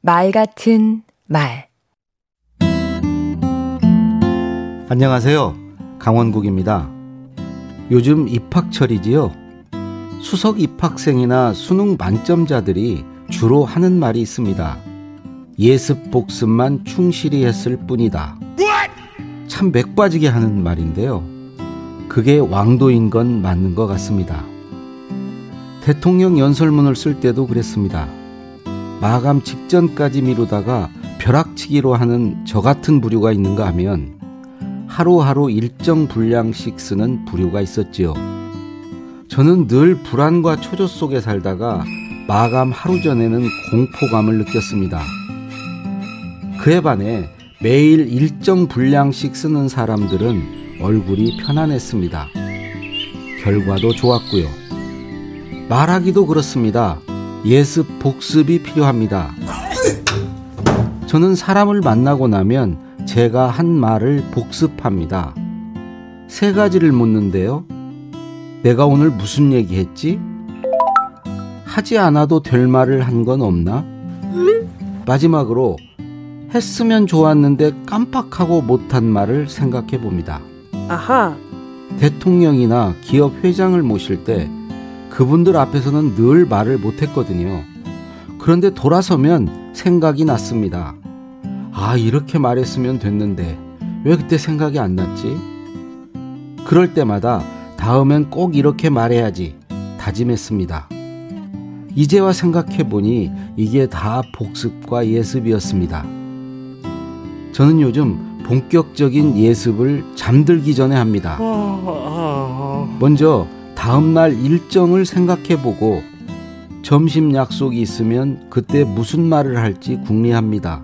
말 같은 말 안녕하세요. 강원국입니다. 요즘 입학철이지요. 수석 입학생이나 수능 만점자들이 주로 하는 말이 있습니다. 예습 복습만 충실히 했을 뿐이다. 참 맥빠지게 하는 말인데요. 그게 왕도인 건 맞는 것 같습니다. 대통령 연설문을 쓸 때도 그랬습니다. 마감 직전까지 미루다가 벼락치기로 하는 저 같은 부류가 있는가 하면 하루하루 일정 분량씩 쓰는 부류가 있었지요. 저는 늘 불안과 초조 속에 살다가 마감 하루 전에는 공포감을 느꼈습니다. 그에 반해 매일 일정 분량씩 쓰는 사람들은 얼굴이 편안했습니다. 결과도 좋았고요. 말하기도 그렇습니다. 예습 복습이 필요합니다. 저는 사람을 만나고 나면 제가 한 말을 복습합니다. 세 가지를 묻는데요. 내가 오늘 무슨 얘기 했지? 하지 않아도 될 말을 한 건 없나? 마지막으로 했으면 좋았는데 깜빡하고 못한 말을 생각해 봅니다. 아하. 대통령이나 기업 회장을 모실 때 그분들 앞에서는 늘 말을 못했거든요. 그런데 돌아서면 생각이 났습니다. 아, 이렇게 말했으면 됐는데 왜 그때 생각이 안 났지? 그럴 때마다 다음엔 꼭 이렇게 말해야지 다짐했습니다. 이제와 생각해보니 이게 다 복습과 예습이었습니다. 저는 요즘 본격적인 예습을 잠들기 전에 합니다. 먼저 다음날 일정을 생각해보고 점심 약속이 있으면 그때 무슨 말을 할지 궁리합니다.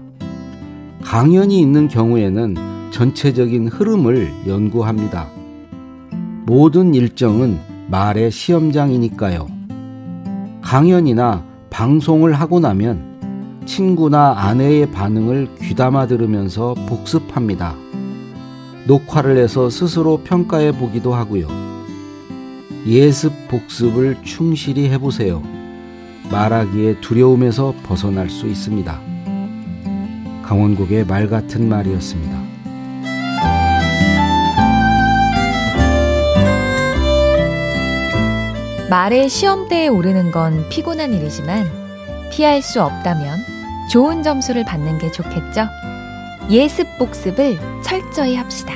강연이 있는 경우에는 전체적인 흐름을 연구합니다. 모든 일정은 말의 시험장이니까요. 강연이나 방송을 하고 나면 친구나 아내의 반응을 귀담아 들으면서 복습합니다. 녹화를 해서 스스로 평가해 보기도 하고요. 예습 복습을 충실히 해보세요. 말하기에 두려움에서 벗어날 수 있습니다. 강원국의 말 같은 말이었습니다. 말의 시험대에 오르는 건 피곤한 일이지만 피할 수 없다면 좋은 점수를 받는 게 좋겠죠. 예습 복습을 철저히 합시다.